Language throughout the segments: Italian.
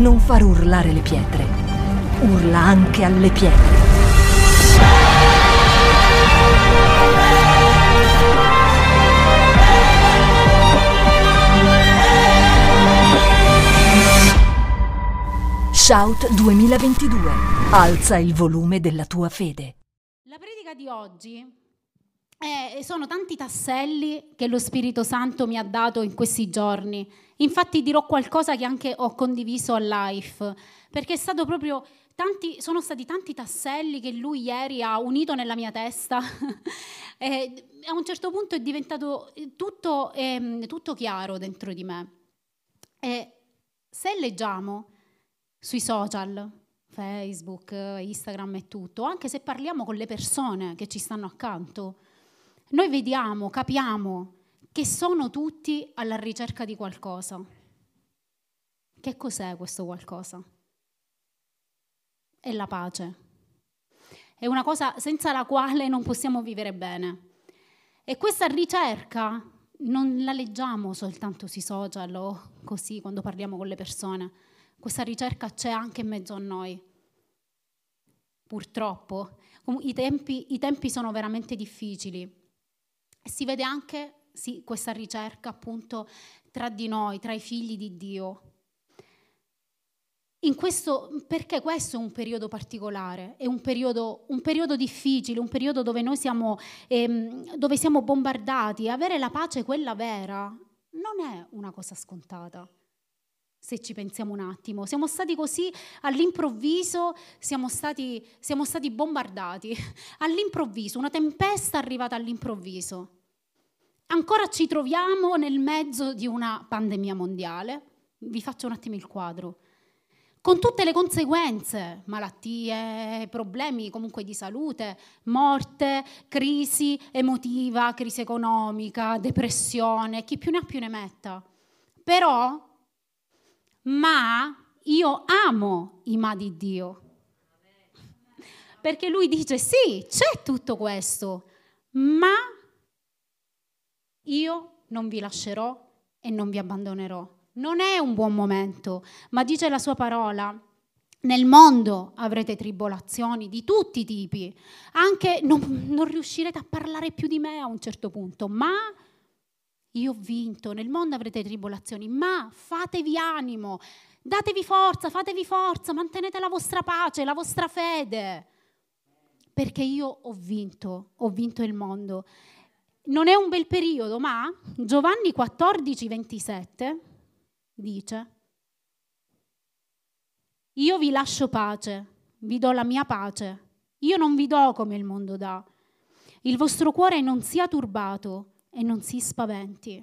non far urlare le pietre. Urla anche alle pietre. Shout 2022. Alza il volume della tua fede. La predica di oggi eh, sono tanti tasselli che lo Spirito Santo mi ha dato in questi giorni. Infatti dirò qualcosa che anche ho condiviso a live, perché tanti, sono stati tanti tasselli che lui ieri ha unito nella mia testa. e a un certo punto è diventato tutto, eh, tutto chiaro dentro di me. E se leggiamo sui social, Facebook, Instagram e tutto, anche se parliamo con le persone che ci stanno accanto, noi vediamo, capiamo che sono tutti alla ricerca di qualcosa. Che cos'è questo qualcosa? È la pace. È una cosa senza la quale non possiamo vivere bene. E questa ricerca non la leggiamo soltanto sui social o così quando parliamo con le persone. Questa ricerca c'è anche in mezzo a noi. Purtroppo. I tempi, i tempi sono veramente difficili si vede anche sì, questa ricerca appunto tra di noi, tra i figli di Dio. Questo, perché questo è un periodo particolare, è un periodo, un periodo difficile, un periodo dove noi siamo, ehm, dove siamo bombardati. Avere la pace, quella vera, non è una cosa scontata se ci pensiamo un attimo. Siamo stati così all'improvviso, siamo stati, siamo stati bombardati, all'improvviso, una tempesta arrivata all'improvviso. Ancora ci troviamo nel mezzo di una pandemia mondiale. Vi faccio un attimo il quadro. Con tutte le conseguenze, malattie, problemi comunque di salute, morte, crisi emotiva, crisi economica, depressione, chi più ne ha più ne metta. Però ma io amo i ma di Dio. Perché lui dice sì, c'è tutto questo, ma io non vi lascerò e non vi abbandonerò. Non è un buon momento, ma dice la sua parola. Nel mondo avrete tribolazioni di tutti i tipi, anche non, non riuscirete a parlare più di me a un certo punto, ma io ho vinto, nel mondo avrete tribolazioni, ma fatevi animo, datevi forza, fatevi forza, mantenete la vostra pace, la vostra fede, perché io ho vinto, ho vinto il mondo. Non è un bel periodo, ma Giovanni 14, 27 dice, io vi lascio pace, vi do la mia pace, io non vi do come il mondo dà. Il vostro cuore non sia turbato e non si spaventi.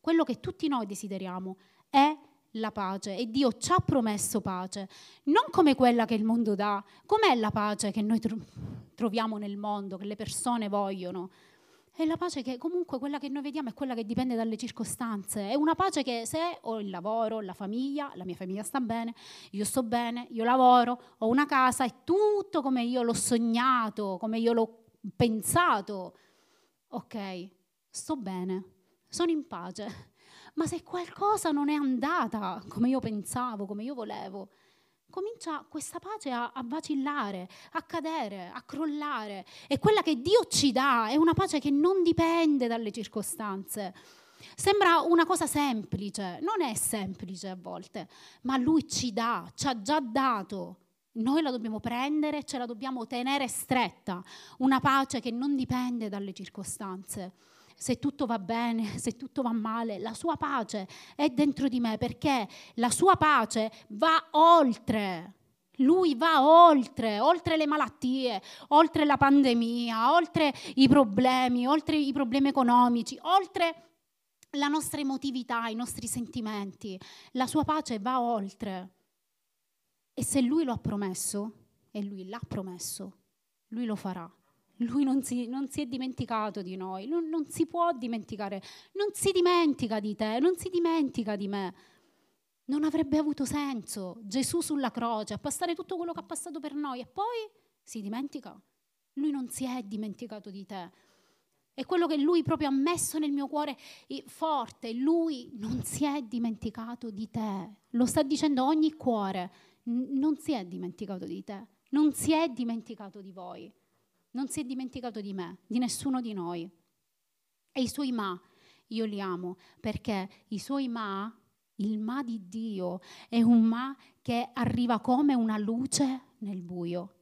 Quello che tutti noi desideriamo è la pace e Dio ci ha promesso pace, non come quella che il mondo dà, com'è la pace che noi troviamo nel mondo, che le persone vogliono. È la pace che comunque quella che noi vediamo è quella che dipende dalle circostanze. È una pace che se ho il lavoro, la famiglia, la mia famiglia sta bene, io sto bene, io lavoro, ho una casa, è tutto come io l'ho sognato, come io l'ho pensato. Ok, sto bene, sono in pace. Ma se qualcosa non è andata come io pensavo, come io volevo, comincia questa pace a, a, vacillare, a cadere, a crollare. E quella che Dio ci dà è una pace che non dipende dalle circostanze. Sembra una cosa semplice, non è semplice a volte, ma Lui ci dà, ci ha già dato. Noi la dobbiamo prendere, ce la dobbiamo tenere stretta, una pace che non dipende dalle circostanze se tutto va bene, se tutto va male, la sua pace è dentro di me perché la sua pace va oltre. Lui va oltre, oltre le malattie, oltre la pandemia, oltre i problemi, oltre i problemi economici, oltre la nostra emotività, i nostri sentimenti. La sua pace va oltre. E se lui lo ha promesso, e lui l'ha promesso, lui lo farà. Lui non si, non si, è dimenticato di noi, non, non si può dimenticare, non si dimentica di te, non si dimentica di me. Non avrebbe avuto senso Gesù sulla croce a passare tutto quello che ha passato per noi e poi si dimentica. Lui non si è dimenticato di te. È quello che lui proprio ha messo nel mio cuore forte. Lui non si è dimenticato di te. Lo sta dicendo ogni cuore. non si è dimenticato di te. Non si è dimenticato di voi. Non si è dimenticato di me, di nessuno di noi. E i suoi ma, io li amo perché i suoi ma, il ma di Dio, è un ma che arriva come una luce nel buio.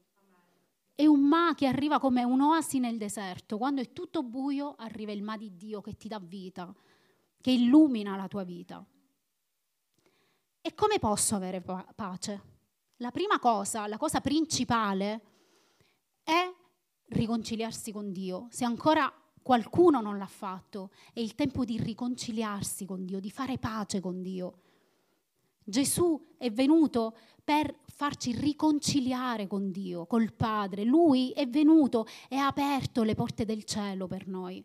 È un ma che arriva come un'oasi nel deserto. Quando è tutto buio, arriva il ma di Dio che ti dà vita, che illumina la tua vita. E come posso avere pace? La prima cosa, la cosa principale è riconciliarsi con Dio. Se ancora qualcuno non l'ha fatto, è il tempo di riconciliarsi con Dio, di fare pace con Dio. Gesù è venuto per farci riconciliare con Dio, col Padre. Lui è venuto e ha aperto le porte del cielo per noi.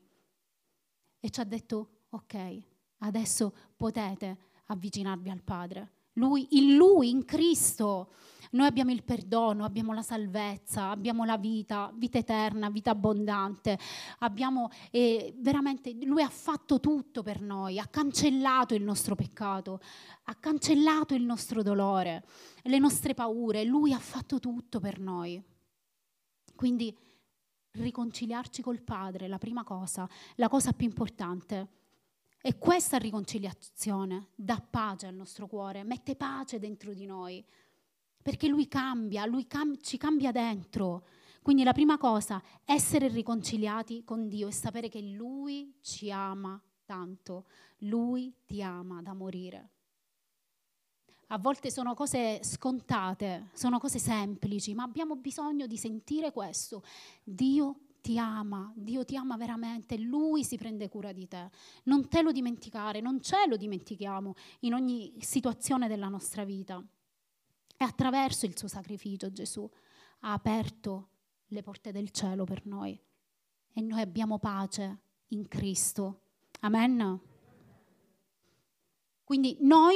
E ci ha detto, ok, adesso potete avvicinarvi al Padre. Lui, in Lui, in Cristo, noi abbiamo il perdono, abbiamo la salvezza, abbiamo la vita, vita eterna, vita abbondante. Abbiamo eh, veramente, Lui ha fatto tutto per noi, ha cancellato il nostro peccato, ha cancellato il nostro dolore, le nostre paure. Lui ha fatto tutto per noi. Quindi riconciliarci col Padre, la prima cosa, la cosa più importante. E questa riconciliazione dà pace al nostro cuore, mette pace dentro di noi perché lui cambia, lui cam- ci cambia dentro. Quindi la prima cosa, essere riconciliati con Dio e sapere che Lui ci ama tanto, Lui ti ama da morire. A volte sono cose scontate, sono cose semplici, ma abbiamo bisogno di sentire questo. Dio ti ama, Dio ti ama veramente, Lui si prende cura di te. Non te lo dimenticare, non ce lo dimentichiamo in ogni situazione della nostra vita. E attraverso il suo sacrificio Gesù ha aperto le porte del cielo per noi. E noi abbiamo pace in Cristo. Amen. Quindi noi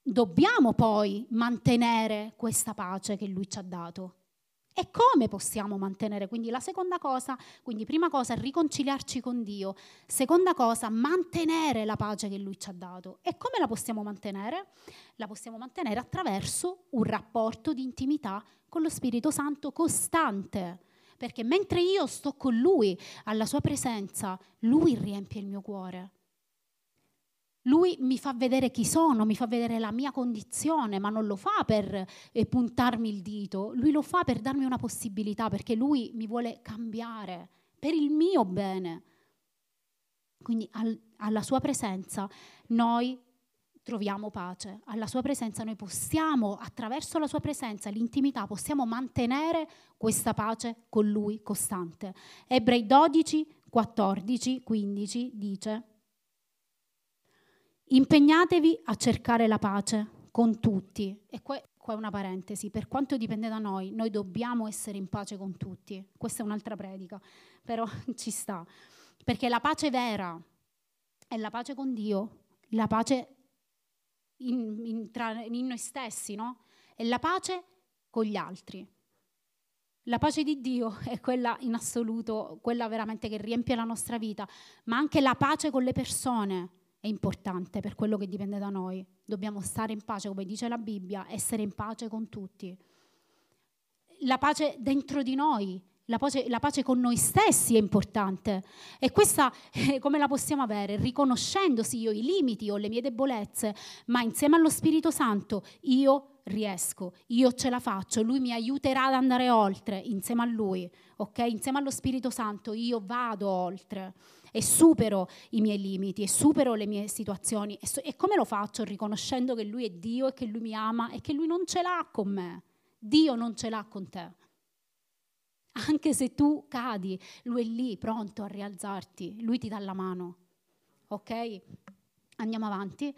dobbiamo poi mantenere questa pace che Lui ci ha dato. E come possiamo mantenere? Quindi la seconda cosa, quindi prima cosa riconciliarci con Dio, seconda cosa mantenere la pace che Lui ci ha dato. E come la possiamo mantenere? La possiamo mantenere attraverso un rapporto di intimità con lo Spirito Santo costante. Perché mentre io sto con Lui, alla Sua presenza, Lui riempie il mio cuore. Lui mi fa vedere chi sono, mi fa vedere la mia condizione, ma non lo fa per eh, puntarmi il dito, lui lo fa per darmi una possibilità, perché lui mi vuole cambiare per il mio bene. Quindi al, alla sua presenza noi troviamo pace, alla sua presenza noi possiamo, attraverso la sua presenza, l'intimità, possiamo mantenere questa pace con lui costante. Ebrei 12, 14, 15 dice Impegnatevi a cercare la pace con tutti. E qua, qua, è una parentesi, per quanto dipende da noi, noi dobbiamo essere in pace con tutti. Questa è un'altra predica, però ci sta. Perché la pace vera è la pace con Dio, la pace in, in, tra, in noi stessi, no? E la pace con gli altri. La pace di Dio è quella in assoluto, quella veramente che riempie la nostra vita, ma anche la pace con le persone è importante per quello che dipende da noi. Dobbiamo stare in pace, come dice la Bibbia, essere in pace con tutti. La pace dentro di noi, la pace, la pace, con noi stessi è importante. E questa eh, come la possiamo avere? Riconoscendosi io i limiti o le mie debolezze, ma insieme allo Spirito Santo io riesco, io ce la faccio, Lui mi aiuterà ad andare oltre insieme a Lui, ok? Insieme allo Spirito Santo io vado oltre e supero i miei limiti e supero le mie situazioni. E, so, e come lo faccio? Riconoscendo che Lui è Dio e che Lui mi ama e che Lui non ce l'ha con me. Dio non ce l'ha con te. Anche se tu cadi, Lui è lì pronto a rialzarti, Lui ti dà la mano. Ok? Andiamo avanti.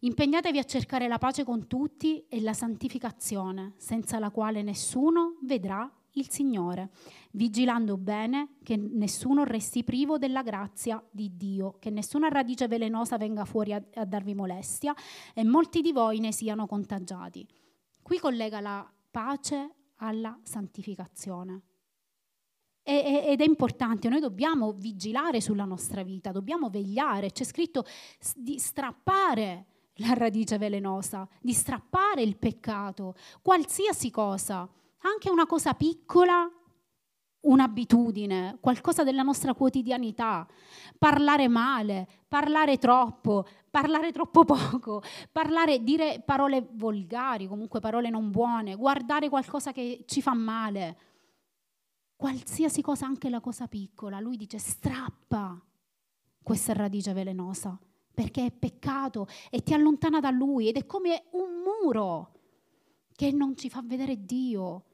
Impegnatevi a cercare la pace con tutti e la santificazione, senza la quale nessuno vedrà il Signore, vigilando bene che nessuno resti privo della grazia di Dio, che nessuna radice velenosa venga fuori a, a darvi molestia e molti di voi ne siano contagiati. Qui collega la pace alla santificazione. ed è importante, noi dobbiamo vigilare sulla nostra vita, dobbiamo vegliare, c'è scritto di strappare la radice velenosa, di strappare il peccato, qualsiasi cosa, anche una cosa piccola, un'abitudine, qualcosa della nostra quotidianità, parlare male, parlare troppo, parlare troppo poco, parlare, dire parole volgari, comunque parole non buone, guardare qualcosa che ci fa male qualsiasi cosa, anche la cosa piccola, lui dice strappa questa radice velenosa, perché è peccato e ti allontana da lui ed è come un muro che non ci fa vedere Dio.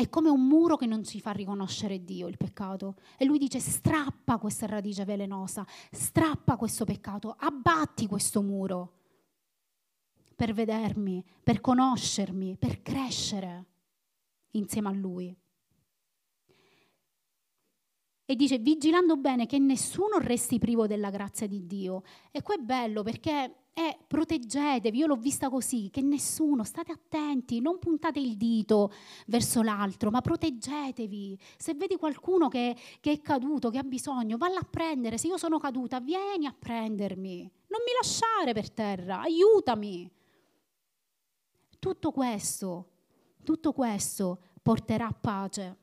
È come un muro che non ci fa riconoscere Dio, il peccato. E lui dice strappa questa radice velenosa, strappa questo peccato, abbatti questo muro per vedermi, per conoscermi, per crescere insieme a lui e dice vigilando bene che nessuno resti privo della grazia di Dio. E qua è bello perché è proteggetevi, io l'ho vista così, che nessuno, state attenti, non puntate il dito verso l'altro, ma proteggetevi. Se vedi qualcuno che, che è caduto, che ha bisogno, valla a prendere. Se io sono caduta, vieni a prendermi. Non mi lasciare per terra, aiutami. Tutto questo, tutto questo porterà pace.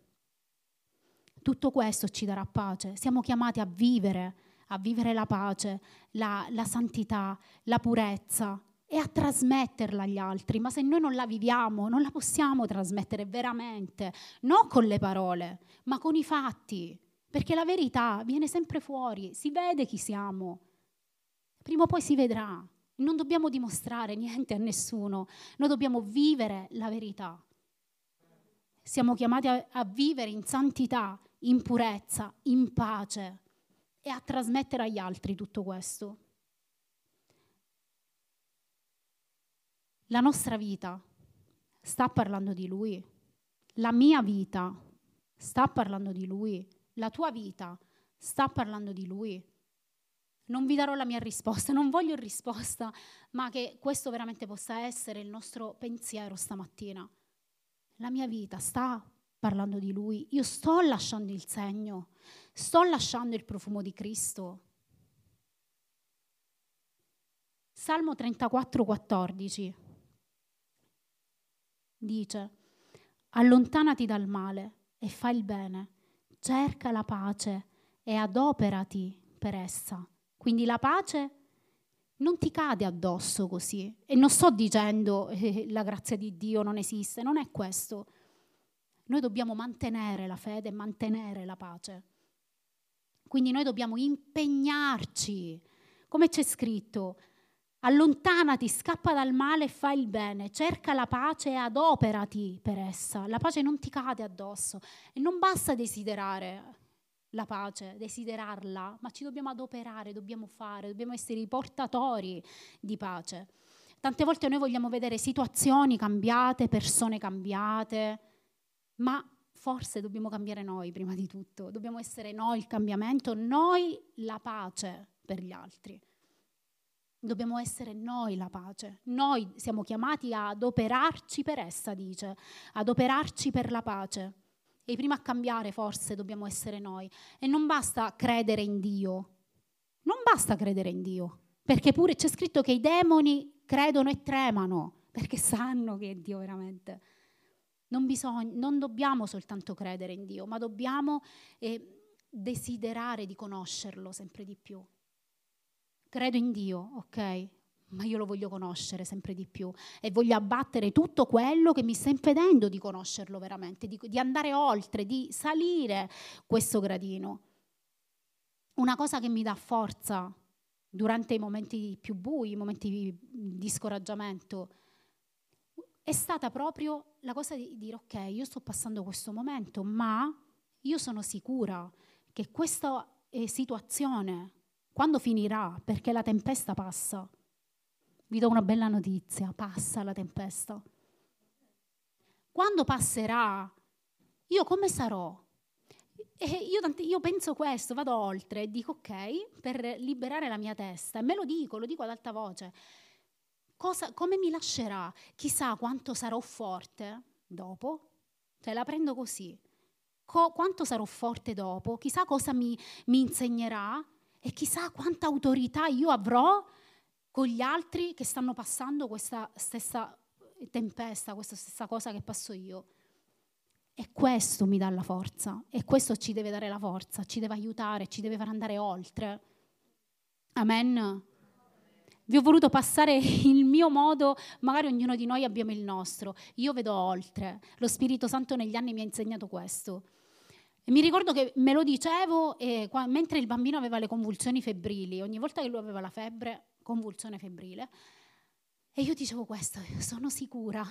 Tutto questo ci darà pace. Siamo chiamati a vivere, a vivere la pace, la, la santità, la purezza e a trasmetterla agli altri. Ma se noi non la viviamo, non la possiamo trasmettere veramente, non con le parole, ma con i fatti. Perché la verità viene sempre fuori, si vede chi siamo. Prima o poi si vedrà. Non dobbiamo dimostrare niente a nessuno, noi dobbiamo vivere la verità. Siamo chiamati a, a vivere in santità, in purezza, in pace e a trasmettere agli altri tutto questo. La nostra vita sta parlando di Lui, la mia vita sta parlando di Lui, la tua vita sta parlando di Lui. Non vi darò la mia risposta, non voglio risposta, ma che questo veramente possa essere il nostro pensiero stamattina. La mia vita sta parlando di Lui, io sto lasciando il segno, sto lasciando il profumo di Cristo. Salmo 34, 14 dice, allontanati dal male e fai il bene, cerca la pace e adoperati per essa. Quindi la pace non ti cade addosso così. E non sto dicendo eh, la grazia di Dio non esiste, non è questo. Noi dobbiamo mantenere la fede mantenere la pace. Quindi noi dobbiamo impegnarci, come c'è scritto, allontanati, scappa dal male e fai il bene, cerca la pace e adoperati per essa. La pace non ti cade addosso e non basta desiderare la pace, desiderarla, ma ci dobbiamo adoperare, dobbiamo fare, dobbiamo essere i portatori di pace. Tante volte noi vogliamo vedere situazioni cambiate, persone cambiate, ma forse dobbiamo cambiare noi prima di tutto, dobbiamo essere noi il cambiamento, noi la pace per gli altri. Dobbiamo essere noi la pace. Noi siamo chiamati ad operarci per essa, dice, ad operarci per la pace. E prima a cambiare forse dobbiamo essere noi. E non basta credere in Dio. Non basta credere in Dio. Perché pure c'è scritto che i demoni credono e tremano, perché sanno che è Dio veramente. Non, bisogna, non dobbiamo soltanto credere in Dio, ma dobbiamo eh, desiderare di conoscerlo sempre di più. Credo in Dio, ok, ma io lo voglio conoscere sempre di più e voglio abbattere tutto quello che mi sta impedendo di conoscerlo veramente, di, di andare oltre, di salire questo gradino. Una cosa che mi dà forza durante i momenti più bui, i momenti di scoraggiamento, è stata proprio la cosa di dire ok, io sto passando questo momento, ma io sono sicura che questa eh, situazione, quando finirà, perché la tempesta passa, vi do una bella notizia, passa la tempesta. Quando passerà, io come sarò? E io, io, penso questo, vado oltre e dico ok, per liberare la mia testa, e me lo dico, lo dico ad alta voce, Cosa, come mi lascerà? Chissà quanto sarò forte dopo. Cioè la prendo così. co- quanto sarò forte dopo, chissà cosa mi, mi insegnerà e chissà quanta autorità io avrò con gli altri che stanno passando questa stessa tempesta, questa stessa cosa che passo io. E questo mi dà la forza, e questo ci deve dare la forza, ci deve aiutare, ci deve far andare oltre. Amen. Vi ho voluto passare il mio modo, magari ognuno di noi abbiamo il nostro. Io vedo oltre. Lo Spirito Santo negli anni mi ha insegnato questo. E mi ricordo che me lo dicevo e, mentre il bambino aveva le convulsioni febbrili, ogni volta che lui aveva la febbre, convulsione febbrile, e io dicevo questo, sono sicura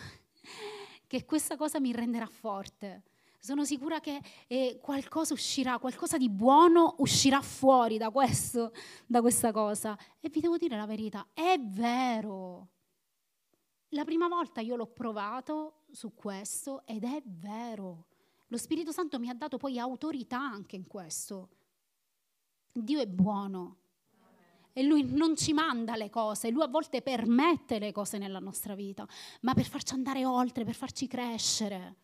che questa cosa mi renderà forte. Sono sicura che eh, qualcosa uscirà, qualcosa di buono uscirà fuori da questo, da questa cosa. E vi devo dire la verità, è vero. La prima volta io l'ho provato su questo ed è vero. Lo Spirito Santo mi ha dato poi autorità anche in questo. Dio è buono e lui non ci manda le cose, lui a volte permette le cose nella nostra vita, ma per farci andare oltre, per farci crescere,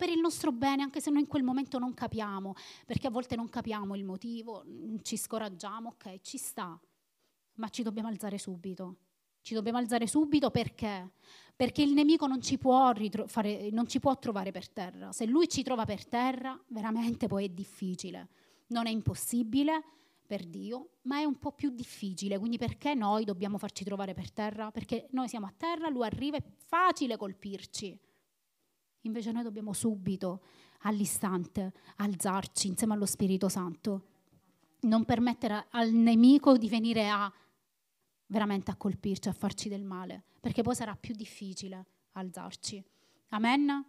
per il nostro bene, anche se noi in quel momento non capiamo, perché a volte non capiamo il motivo, ci scoraggiamo, ok, ci sta, ma ci dobbiamo alzare subito. Ci dobbiamo alzare subito perché? Perché il nemico non ci, può ritro- fare, non ci può trovare per terra. Se lui ci trova per terra, veramente poi è difficile. Non è impossibile per Dio, ma è un po' più difficile. Quindi perché noi dobbiamo farci trovare per terra? Perché noi siamo a terra, lui arriva, è facile colpirci. Invece noi dobbiamo subito, all'istante, alzarci insieme allo Spirito Santo. Non permettere al nemico di venire a veramente a colpirci, a farci del male, perché poi sarà più difficile alzarci. Amen?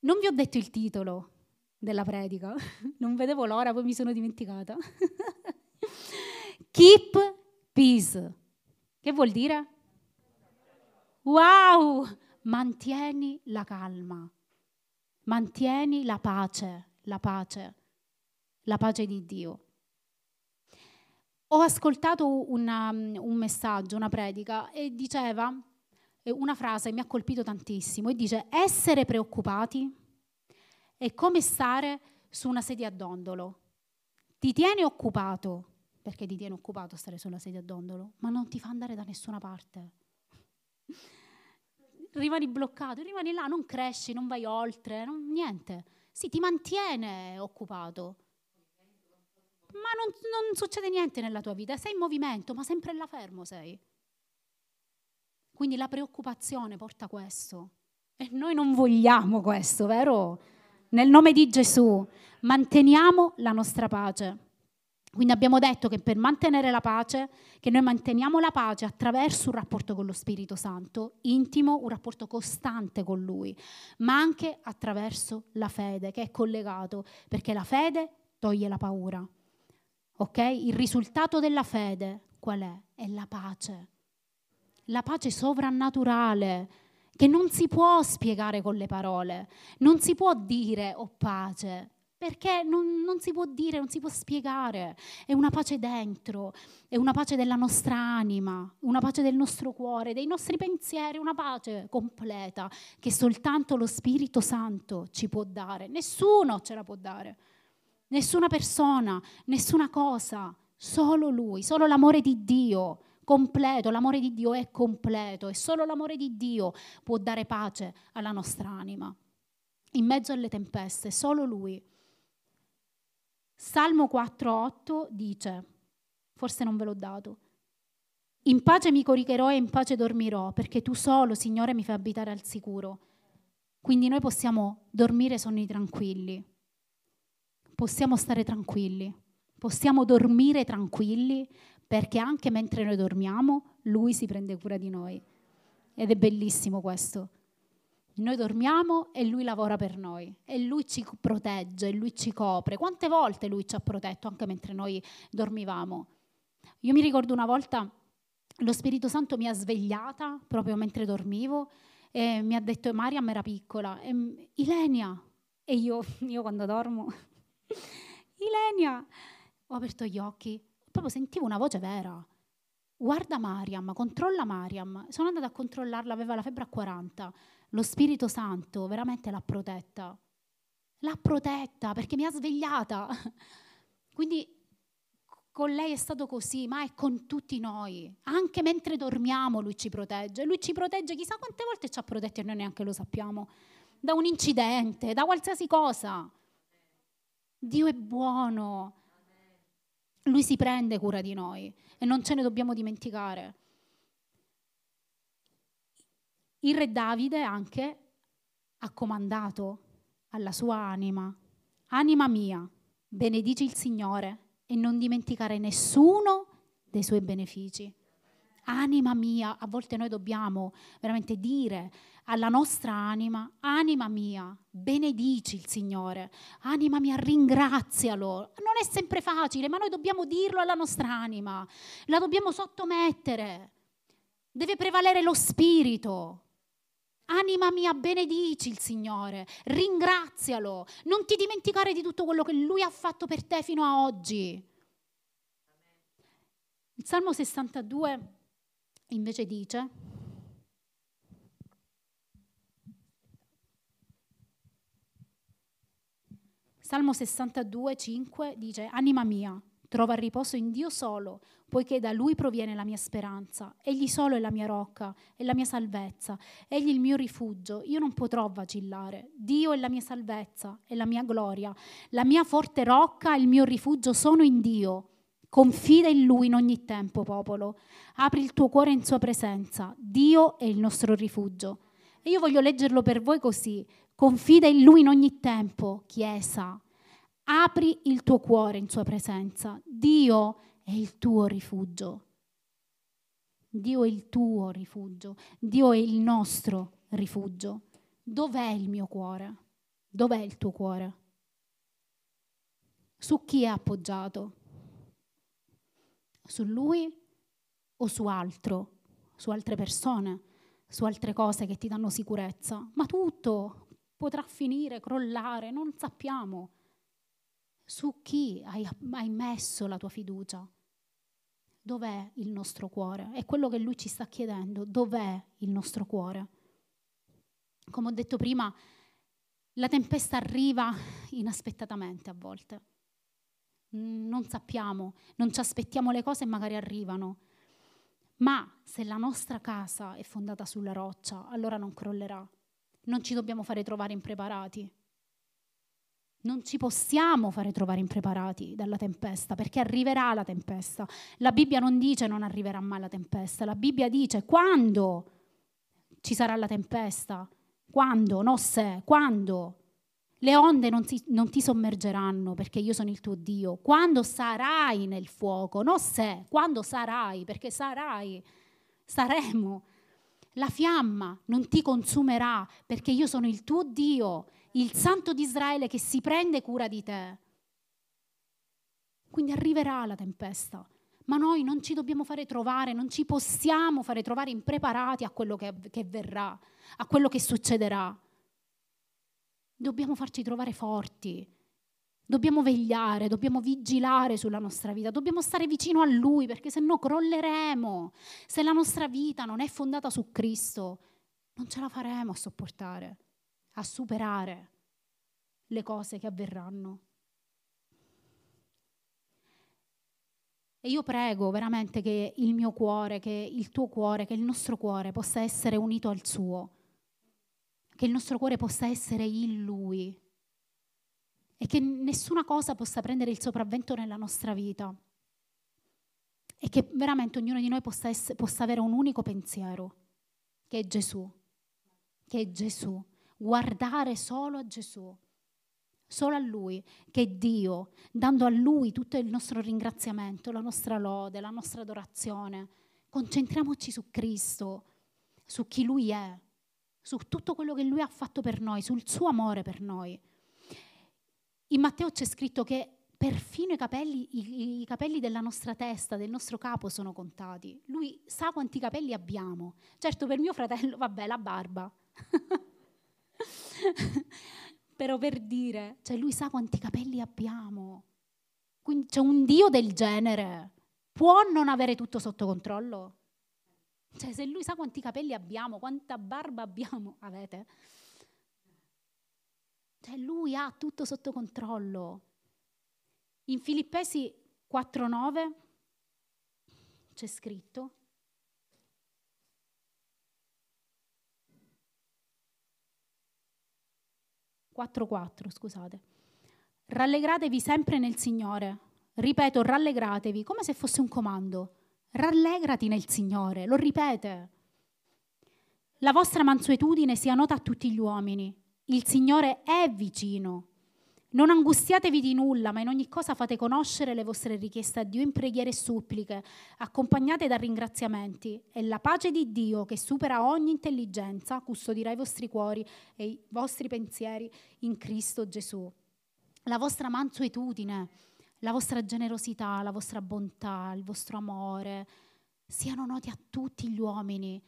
Non vi ho detto il titolo della predica, non vedevo l'ora, poi mi sono dimenticata. Keep peace. Che vuol dire? Wow! Mantieni la calma, mantieni la pace, la pace, la pace di Dio. Ho ascoltato una, un messaggio, una predica, e diceva una frase mi ha colpito tantissimo, e dice essere preoccupati è come stare su una sedia a dondolo. Ti tieni occupato, perché ti tiene occupato stare sulla sedia a dondolo, ma non ti fa andare da nessuna parte. Rimani bloccato, rimani là, non cresci, non vai oltre, non, niente. Sì, ti mantiene occupato, ma non, non succede niente nella tua vita, sei in movimento, ma sempre là fermo sei. Quindi la preoccupazione porta questo. E noi non vogliamo questo, vero? Nel nome di Gesù, manteniamo la nostra pace. Quindi abbiamo detto che per mantenere la pace, che noi manteniamo la pace attraverso un rapporto con lo Spirito Santo, intimo, un rapporto costante con Lui, ma anche attraverso la fede, che è collegato, perché la fede toglie la paura. Ok? Il risultato della fede qual è? È la pace. La pace sovrannaturale che non si può spiegare con le parole, non si può dire ho oh, pace, perché non, non, si può dire, non si può spiegare. È una pace dentro, è una pace della nostra anima, una pace del nostro cuore, dei nostri pensieri, una pace completa che soltanto lo Spirito Santo ci può dare. Nessuno ce la può dare nessuna persona, nessuna cosa, solo Lui, solo l'amore di Dio completo, l'amore di Dio è completo e solo l'amore di Dio può dare pace alla nostra anima. In mezzo alle tempeste, solo Lui. Salmo 4.8 dice, forse non ve l'ho dato, in pace mi coricherò e in pace dormirò, perché tu solo, Signore, mi fai abitare al sicuro. Quindi noi possiamo dormire sonni tranquilli possiamo stare tranquilli, possiamo dormire tranquilli perché anche mentre noi dormiamo lui si prende cura di noi. Ed è bellissimo questo. Noi dormiamo e lui lavora per noi e lui ci protegge, e lui ci copre. Quante volte lui ci ha protetto anche mentre noi dormivamo? Io mi ricordo una volta lo Spirito Santo mi ha svegliata proprio mentre dormivo e mi ha detto Mariam era piccola, e, Ilenia, e io, io quando dormo Ilenia! Ho aperto gli occhi, proprio sentivo una voce vera. Guarda Mariam, controlla Mariam. Sono andata a controllarla, aveva la febbre a 40. Lo Spirito Santo veramente l'ha protetta. l'ha protetta perché mi ha svegliata. Quindi con lei è stato così, ma è con tutti noi. Anche mentre dormiamo lui ci protegge. Lui ci protegge, chissà quante volte ci ha protetti e noi neanche lo sappiamo. Da un incidente, da qualsiasi cosa. Dio è buono. Lui si prende cura di noi e non ce ne dobbiamo dimenticare. Il re Davide anche ha comandato alla sua anima, anima mia, benedici il Signore e non dimenticare nessuno dei suoi benefici. Anima mia, a volte noi dobbiamo veramente dire alla nostra anima, anima mia, benedici il Signore, anima mia, ringrazialo. Non è sempre facile, ma noi dobbiamo dirlo alla nostra anima, la dobbiamo sottomettere. Deve prevalere lo spirito. Anima mia, benedici il Signore, ringrazialo, non ti dimenticare di tutto quello che Lui ha fatto per te fino a oggi. Il Salmo 62 invece dice, Salmo 62, 5 dice, Anima mia, trova riposo in Dio solo, poiché da Lui proviene la mia speranza. Egli solo è la mia rocca, è la mia salvezza, Egli il mio rifugio, io non potrò vacillare. Dio è la mia salvezza, è la mia gloria, la mia forte rocca e il mio rifugio sono in Dio. Confida in Lui in ogni tempo, popolo. Apri il tuo cuore in Sua presenza. Dio è il nostro rifugio. E io voglio leggerlo per voi così. Confida in Lui in ogni tempo, Chiesa. Apri il tuo cuore in Sua presenza. Dio è il tuo rifugio. Dio è il tuo rifugio. Dio è il nostro rifugio. Dov'è il mio cuore? Dov'è il tuo cuore? Su chi è appoggiato? Su lui o su altro? Su altre persone? Su altre cose che ti danno sicurezza? Ma tutto potrà finire, crollare, non sappiamo. Su chi hai, hai messo la tua fiducia? Dov'è il nostro cuore? È quello che lui ci sta chiedendo. Dov'è il nostro cuore? Come ho detto prima, la tempesta arriva inaspettatamente a volte. Non sappiamo, non ci aspettiamo le cose e magari arrivano. Ma se la nostra casa è fondata sulla roccia, allora non crollerà. Non ci dobbiamo fare trovare impreparati. Non ci possiamo fare trovare impreparati dalla tempesta, perché arriverà la tempesta. La Bibbia non dice non arriverà mai la tempesta, la Bibbia dice quando ci sarà la tempesta. Quando, non se, quando. Le onde non ti, non ti, sommergeranno perché io sono il tuo Dio. Quando sarai nel fuoco, non se, quando sarai, perché sarai, saremo. La fiamma non ti consumerà perché io sono il tuo Dio, il Santo di Israele che si prende cura di te. Quindi arriverà la tempesta, ma noi non ci dobbiamo fare trovare, non ci possiamo fare trovare impreparati a quello che, che verrà, a quello che succederà. Dobbiamo farci trovare forti, dobbiamo vegliare, dobbiamo vigilare sulla nostra vita, dobbiamo stare vicino a Lui perché se no crolleremo. Se la nostra vita non è fondata su Cristo, non ce la faremo a sopportare, a superare le cose che avverranno. E io prego veramente che il mio cuore, che il tuo cuore, che il nostro cuore possa essere unito al suo che il nostro cuore possa essere in Lui e che nessuna cosa possa prendere il sopravvento nella nostra vita e che veramente ognuno di noi possa, essere, possa avere un unico pensiero, che è Gesù, che è Gesù, guardare solo a Gesù, solo a Lui, che è Dio, dando a Lui tutto il nostro ringraziamento, la nostra lode, la nostra adorazione. Concentriamoci su Cristo, su chi Lui è su tutto quello che lui ha fatto per noi, sul suo amore per noi. In Matteo c'è scritto che perfino i capelli, i, i capelli, della nostra testa, del nostro capo sono contati. Lui sa quanti capelli abbiamo. Certo, per mio fratello, vabbè, la barba. Però per dire, cioè lui sa quanti capelli abbiamo. Quindi c'è un Dio del genere. Può non avere tutto sotto controllo? Cioè, se lui sa quanti capelli abbiamo, quanta barba abbiamo, avete. Cioè lui ha tutto sotto controllo. In Filippesi 4.9 c'è scritto, scusate. Rallegratevi sempre nel Signore. Ripeto, rallegratevi come se fosse un comando. Rallegrati nel Signore, lo ripete. La vostra mansuetudine sia nota a tutti gli uomini. Il Signore è vicino. Non angustiatevi di nulla, ma in ogni cosa fate conoscere le vostre richieste a Dio in preghiere e suppliche, accompagnate da ringraziamenti. E la pace di Dio, che supera ogni intelligenza, custodirà i vostri cuori e i vostri pensieri in Cristo Gesù. La vostra mansuetudine, la vostra generosità, la vostra bontà, il vostro amore siano noti a tutti gli uomini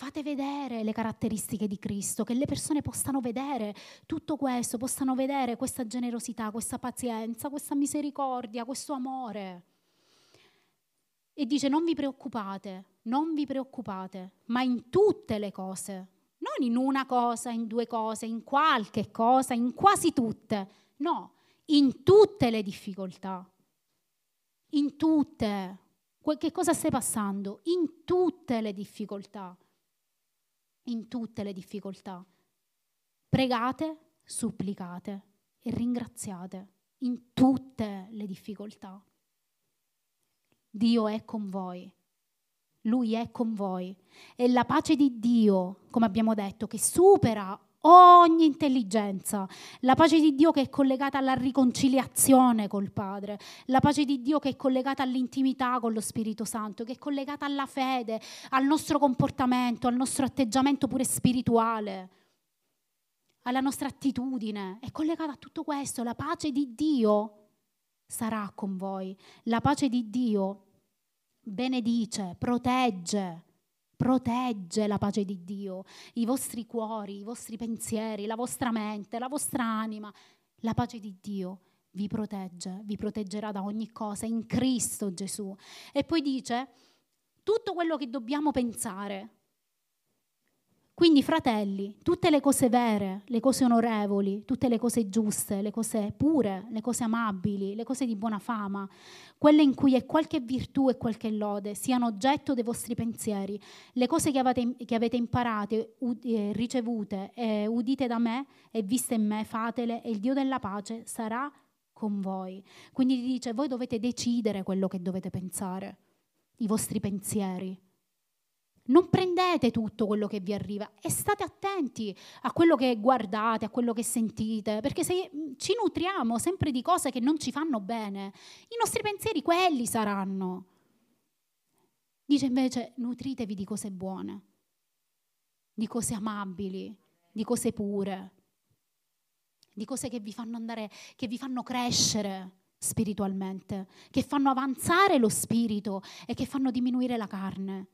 Fate vedere le caratteristiche di Cristo, che le persone possano vedere tutto questo, possano vedere questa generosità, questa pazienza, questa misericordia, questo amore. E dice non vi preoccupate, non vi preoccupate, ma in tutte le cose, non in una cosa, in due cose, in qualche cosa, in quasi tutte, no, in tutte le difficoltà, in tutte. Che cosa stai passando? In tutte le difficoltà in tutte le difficoltà. Pregate, supplicate e ringraziate in tutte le difficoltà. Dio è con voi. Lui è con voi. E la pace di Dio, come abbiamo detto, che supera ogni intelligenza, la pace di Dio che è collegata alla riconciliazione col Padre, la pace di Dio che è collegata all'intimità con lo Spirito Santo, che è collegata alla fede, al nostro comportamento, al nostro atteggiamento pure spirituale, alla nostra attitudine, è collegata a tutto questo. La pace di Dio sarà con voi, la pace di Dio benedice, protegge protegge la pace di Dio, i vostri cuori, i vostri pensieri, la vostra mente, la vostra anima. La pace di Dio vi protegge, vi proteggerà da ogni cosa in Cristo Gesù. E poi dice tutto quello che dobbiamo pensare, quindi, fratelli, tutte le cose vere, le cose onorevoli, tutte le cose giuste, le cose pure, le cose amabili, le cose di buona fama, quelle in cui è qualche virtù e qualche lode, siano oggetto dei vostri pensieri, le cose che avete, che avete imparate, eh, ricevute, eh, udite da me e viste in me, fatele e il Dio della pace sarà con voi. Quindi dice, voi dovete decidere quello che dovete pensare, i vostri pensieri non prendete tutto quello che vi arriva e state attenti a quello che guardate, a quello che sentite, perché se ci nutriamo sempre di cose che non ci fanno bene, i nostri pensieri quelli saranno. Dice invece nutritevi di cose buone, di cose amabili, di cose pure, di cose che vi fanno andare, che vi fanno crescere spiritualmente, che fanno avanzare lo spirito e che fanno diminuire la carne.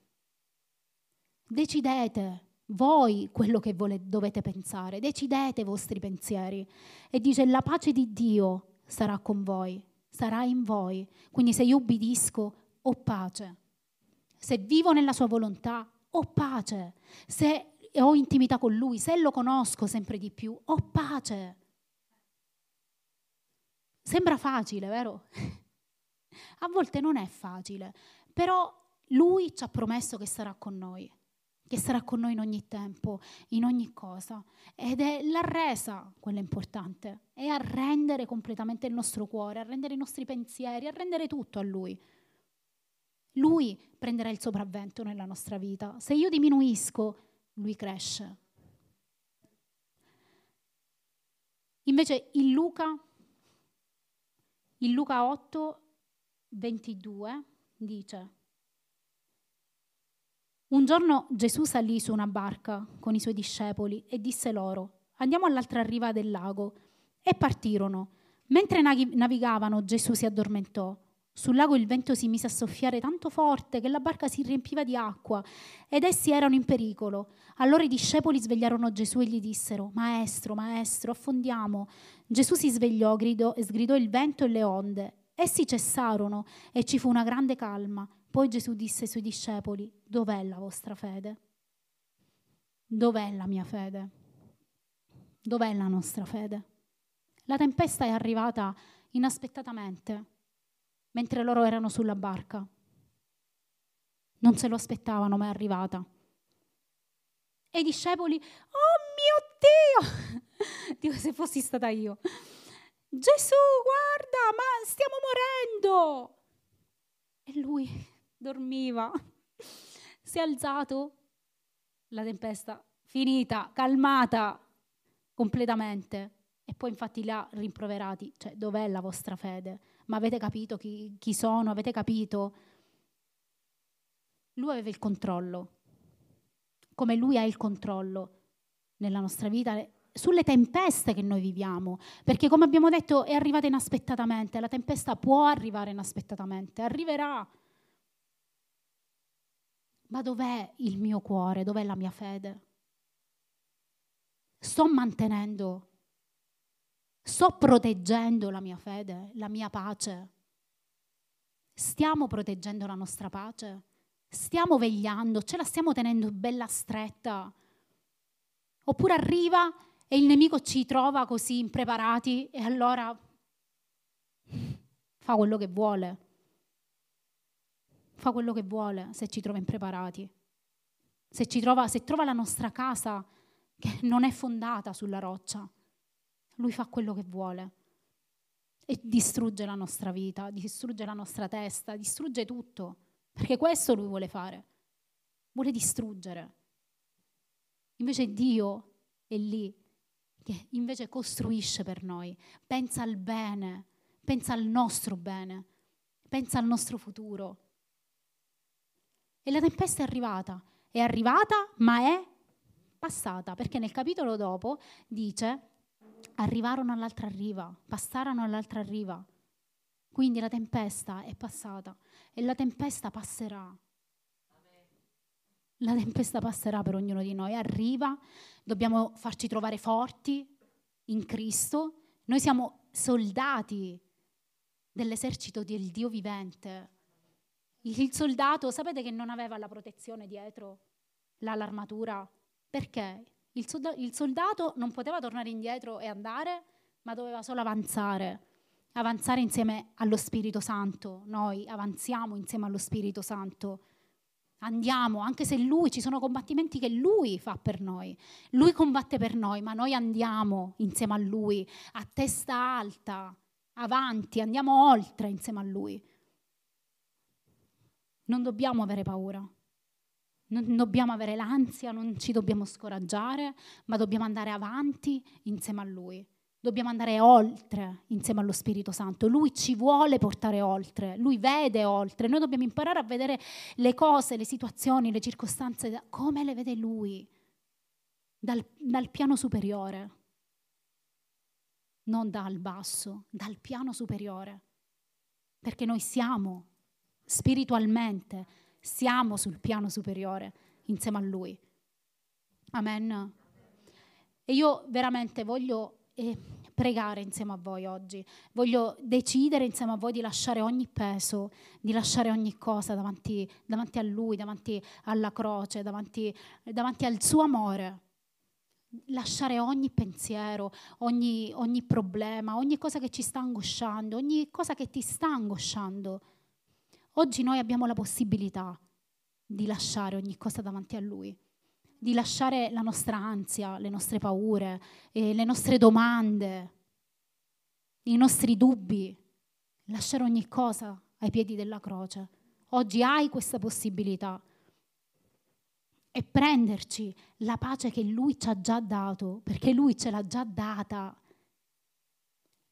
Decidete voi quello che vole, dovete pensare, decidete i vostri pensieri. E dice la pace di Dio sarà con voi, sarà in voi. Quindi se io ubbidisco, ho pace. Se vivo nella sua volontà, ho pace. Se ho intimità con lui, se lo conosco sempre di più, ho pace. Sembra facile, vero? A volte non è facile, però lui ci ha promesso che sarà con noi che sarà con noi in ogni tempo, in ogni cosa. Ed è la resa quella importante, è arrendere completamente il nostro cuore, arrendere i nostri pensieri, arrendere tutto a Lui. Lui prenderà il sopravvento nella nostra vita. Se io diminuisco, Lui cresce. Invece in Luca, in Luca 8, 22 dice, un giorno Gesù salì su una barca con i suoi discepoli e disse loro, andiamo all'altra riva del lago. E partirono. Mentre navigavano Gesù si addormentò. Sul lago il vento si mise a soffiare tanto forte che la barca si riempiva di acqua ed essi erano in pericolo. Allora i discepoli svegliarono Gesù e gli dissero, Maestro, Maestro, affondiamo. Gesù si svegliò gridò, e sgridò il vento e le onde. Essi cessarono e ci fu una grande calma. Poi Gesù disse ai suoi discepoli, dov'è la vostra fede? Dov'è la mia fede? Dov'è la nostra fede? La tempesta è arrivata inaspettatamente, mentre loro erano sulla barca. Non se lo aspettavano, ma è arrivata. E i discepoli, oh mio Dio! Dico se fossi stata io. Gesù, guarda, ma stiamo morendo! E lui dormiva. Si è alzato, la tempesta finita, calmata completamente. E poi infatti li ha rimproverati, cioè dov'è la vostra fede? Ma avete capito chi, chi sono? Avete capito? Lui aveva il controllo, come lui ha il controllo nella nostra vita, sulle tempeste che noi viviamo, perché come abbiamo detto è arrivata inaspettatamente, la tempesta può arrivare inaspettatamente, arriverà. Ma dov'è il mio cuore? Dov'è la mia fede? Sto mantenendo, sto proteggendo la mia fede, la mia pace. Stiamo proteggendo la nostra pace? Stiamo vegliando? Ce la stiamo tenendo bella stretta? Oppure arriva e il nemico ci trova così impreparati e allora fa quello che vuole. Fa quello che vuole se ci trova impreparati. Se, trova, se trova la nostra casa che non è fondata sulla roccia. Lui fa quello che vuole e distrugge la nostra vita, distrugge la nostra testa, distrugge tutto, perché questo lui vuole fare. Vuole distruggere. Invece Dio è lì che invece costruisce per noi, pensa al bene, pensa al nostro bene, pensa al nostro futuro. E la tempesta è arrivata, è arrivata ma è passata, perché nel capitolo dopo dice arrivarono all'altra riva, passarono all'altra riva. Quindi la tempesta è passata e la tempesta passerà. La tempesta passerà per ognuno di noi, arriva, dobbiamo farci trovare forti in Cristo. Noi siamo soldati dell'esercito del Dio vivente. Il soldato, sapete che non aveva la protezione dietro, l'armatura? Perché il soldato, il soldato non poteva tornare indietro e andare, ma doveva solo avanzare. Avanzare insieme allo Spirito Santo. Noi avanziamo insieme allo Spirito Santo. Andiamo, anche se lui, ci sono combattimenti che lui fa per noi. Lui combatte per noi, ma noi andiamo insieme a lui, a testa alta, avanti, andiamo oltre insieme a lui. Non dobbiamo avere paura. Non dobbiamo avere l'ansia, non ci dobbiamo scoraggiare, ma dobbiamo andare avanti insieme a Lui. Dobbiamo andare oltre insieme allo Spirito Santo. Lui ci vuole portare oltre, lui vede oltre. Noi dobbiamo imparare a vedere le cose, le situazioni, le circostanze come le vede lui, dal, dal piano superiore, non dal basso, dal piano superiore. Perché noi siamo spiritualmente siamo sul piano superiore insieme a Lui. Amen. E io veramente voglio eh, pregare insieme a voi oggi, voglio decidere insieme a voi di lasciare ogni peso, di lasciare ogni cosa davanti, davanti a Lui, davanti alla croce, davanti, davanti al suo amore lasciare ogni pensiero, ogni, ogni, problema, ogni cosa che ci sta angosciando, ogni cosa che ti sta angosciando Oggi noi abbiamo la possibilità di lasciare ogni cosa davanti a Lui, di lasciare la nostra ansia, le nostre paure, eh, le nostre domande, i nostri dubbi, lasciare ogni cosa ai piedi della croce. Oggi hai questa possibilità e prenderci la pace che Lui ci ha già dato, perché Lui ce l'ha già data.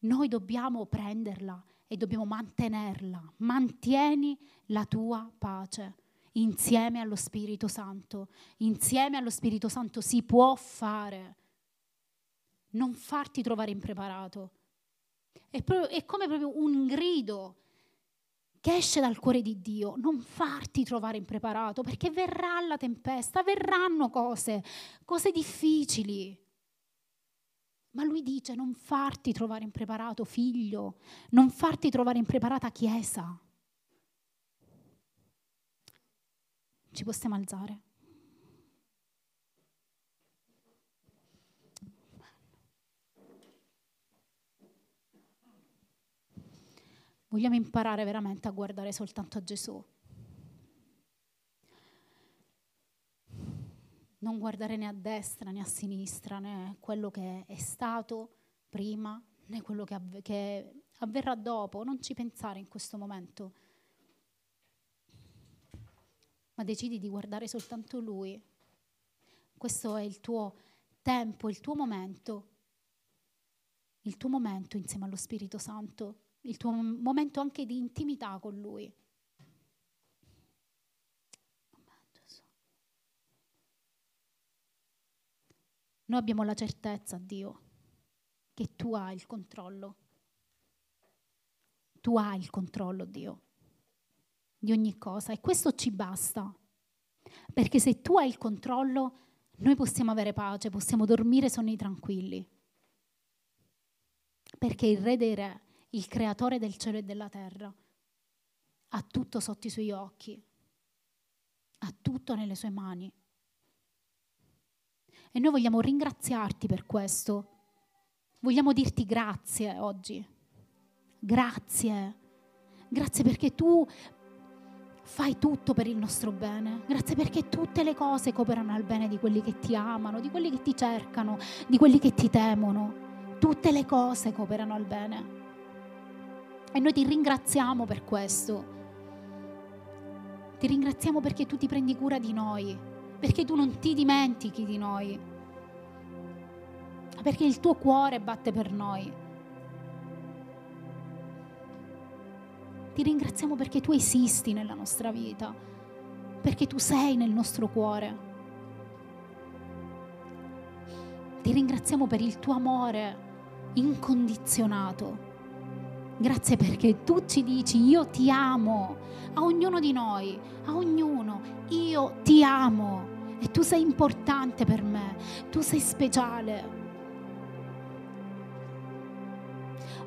Noi dobbiamo prenderla e dobbiamo mantenerla. Mantieni la tua pace insieme allo Spirito Santo. Insieme allo Spirito Santo si può fare. Non farti trovare impreparato. È, proprio, è come proprio un grido che esce dal cuore di Dio, non farti trovare impreparato, perché verrà la tempesta, verranno cose, cose difficili. Ma lui dice non farti trovare impreparato figlio, non farti trovare impreparata chiesa. Ci possiamo alzare? Vogliamo imparare veramente a guardare soltanto a Gesù. Non guardare né a destra né a sinistra, né quello che è stato prima, né quello che, avve- che avverrà dopo. Non ci pensare in questo momento, ma decidi di guardare soltanto Lui. Questo è il tuo tempo, il tuo momento, il tuo momento insieme allo Spirito Santo il tuo momento anche di intimità con Lui. Noi abbiamo la certezza, Dio, che tu hai il controllo. Tu hai il controllo, Dio, di ogni cosa e questo ci basta. Perché se tu hai il controllo, noi possiamo avere pace, possiamo dormire sonni tranquilli. Perché il Re dei Re il creatore del cielo e della terra, ha tutto sotto i suoi occhi, ha tutto nelle sue mani. E noi vogliamo ringraziarti per questo. Vogliamo dirti grazie oggi. Grazie. Grazie perché tu fai tutto per il nostro bene. Grazie perché tutte le cose cooperano al bene di quelli che ti amano, di quelli che ti cercano, di quelli che ti temono. Tutte le cose cooperano al bene. E noi ti ringraziamo per questo. Ti ringraziamo perché tu ti prendi cura di noi, perché tu non ti dimentichi di noi, perché il tuo cuore batte per noi. Ti ringraziamo perché tu esisti nella nostra vita, perché tu sei nel nostro cuore. Ti ringraziamo per il tuo amore incondizionato. Grazie perché tu ci dici io ti amo, a ognuno di noi, a ognuno, io ti amo e tu sei importante per me, tu sei speciale.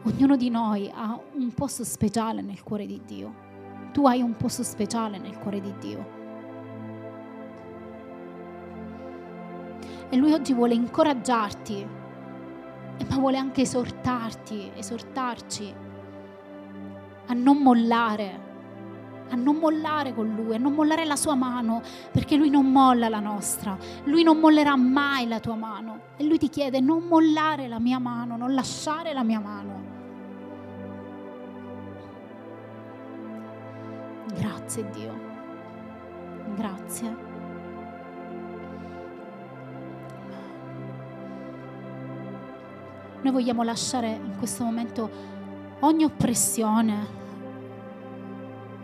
Ognuno di noi ha un posto speciale nel cuore di Dio. Tu hai un posto speciale nel cuore di Dio. E Lui oggi vuole incoraggiarti, ma vuole anche esortarti, esortarci a non mollare, a non mollare con Lui, a non mollare la sua mano, perché Lui non molla la nostra, Lui non mollerà mai la tua mano. E Lui ti chiede non mollare la mia mano, non lasciare la mia mano. Grazie Dio, grazie. Noi vogliamo lasciare in questo momento ogni oppressione,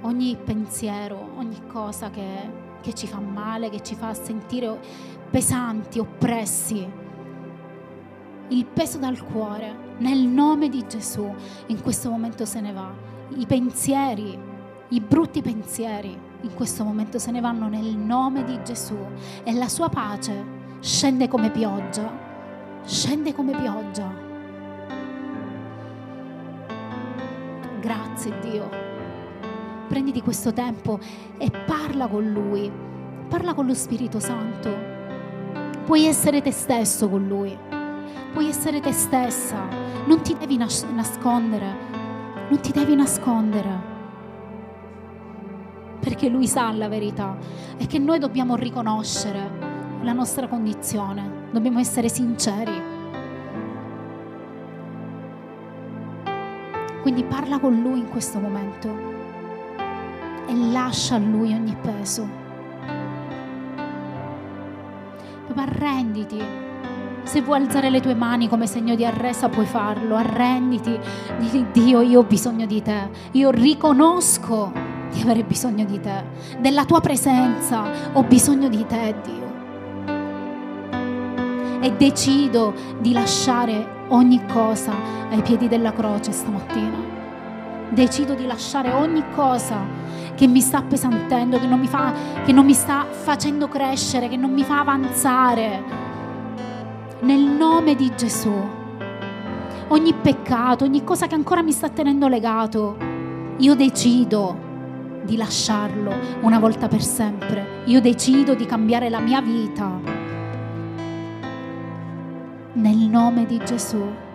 ogni pensiero, ogni cosa che, che ci fa male, che ci fa sentire pesanti, oppressi. Il peso dal cuore, nel nome di Gesù, in questo momento se ne va. I pensieri, i brutti pensieri, in questo momento se ne vanno nel nome di Gesù. E la sua pace scende come pioggia, scende come pioggia Grazie Dio. Prenditi questo tempo e parla con Lui, parla con lo Spirito Santo. Puoi essere te stesso con Lui, puoi essere te stessa, non ti devi nas- nascondere, non ti devi nascondere. Perché Lui sa la verità. E che noi dobbiamo riconoscere la nostra condizione, dobbiamo essere sinceri. Quindi parla con Lui in questo momento e lascia a Lui ogni peso. Papà, arrenditi. Se vuoi alzare le tue mani come segno di arresa, puoi farlo. Arrenditi. Dì Dio, io ho bisogno di te. Io riconosco di avere bisogno di te. Della tua presenza ho bisogno di te, Dio. E decido di lasciare ogni cosa ai piedi della croce stamattina. Decido di lasciare ogni cosa che mi sta appesantendo, che non mi, fa, che non mi sta facendo crescere, che non mi fa avanzare. Nel nome di Gesù. Ogni peccato, ogni cosa che ancora mi sta tenendo legato, io decido di lasciarlo una volta per sempre. Io decido di cambiare la mia vita nel nome di Gesù.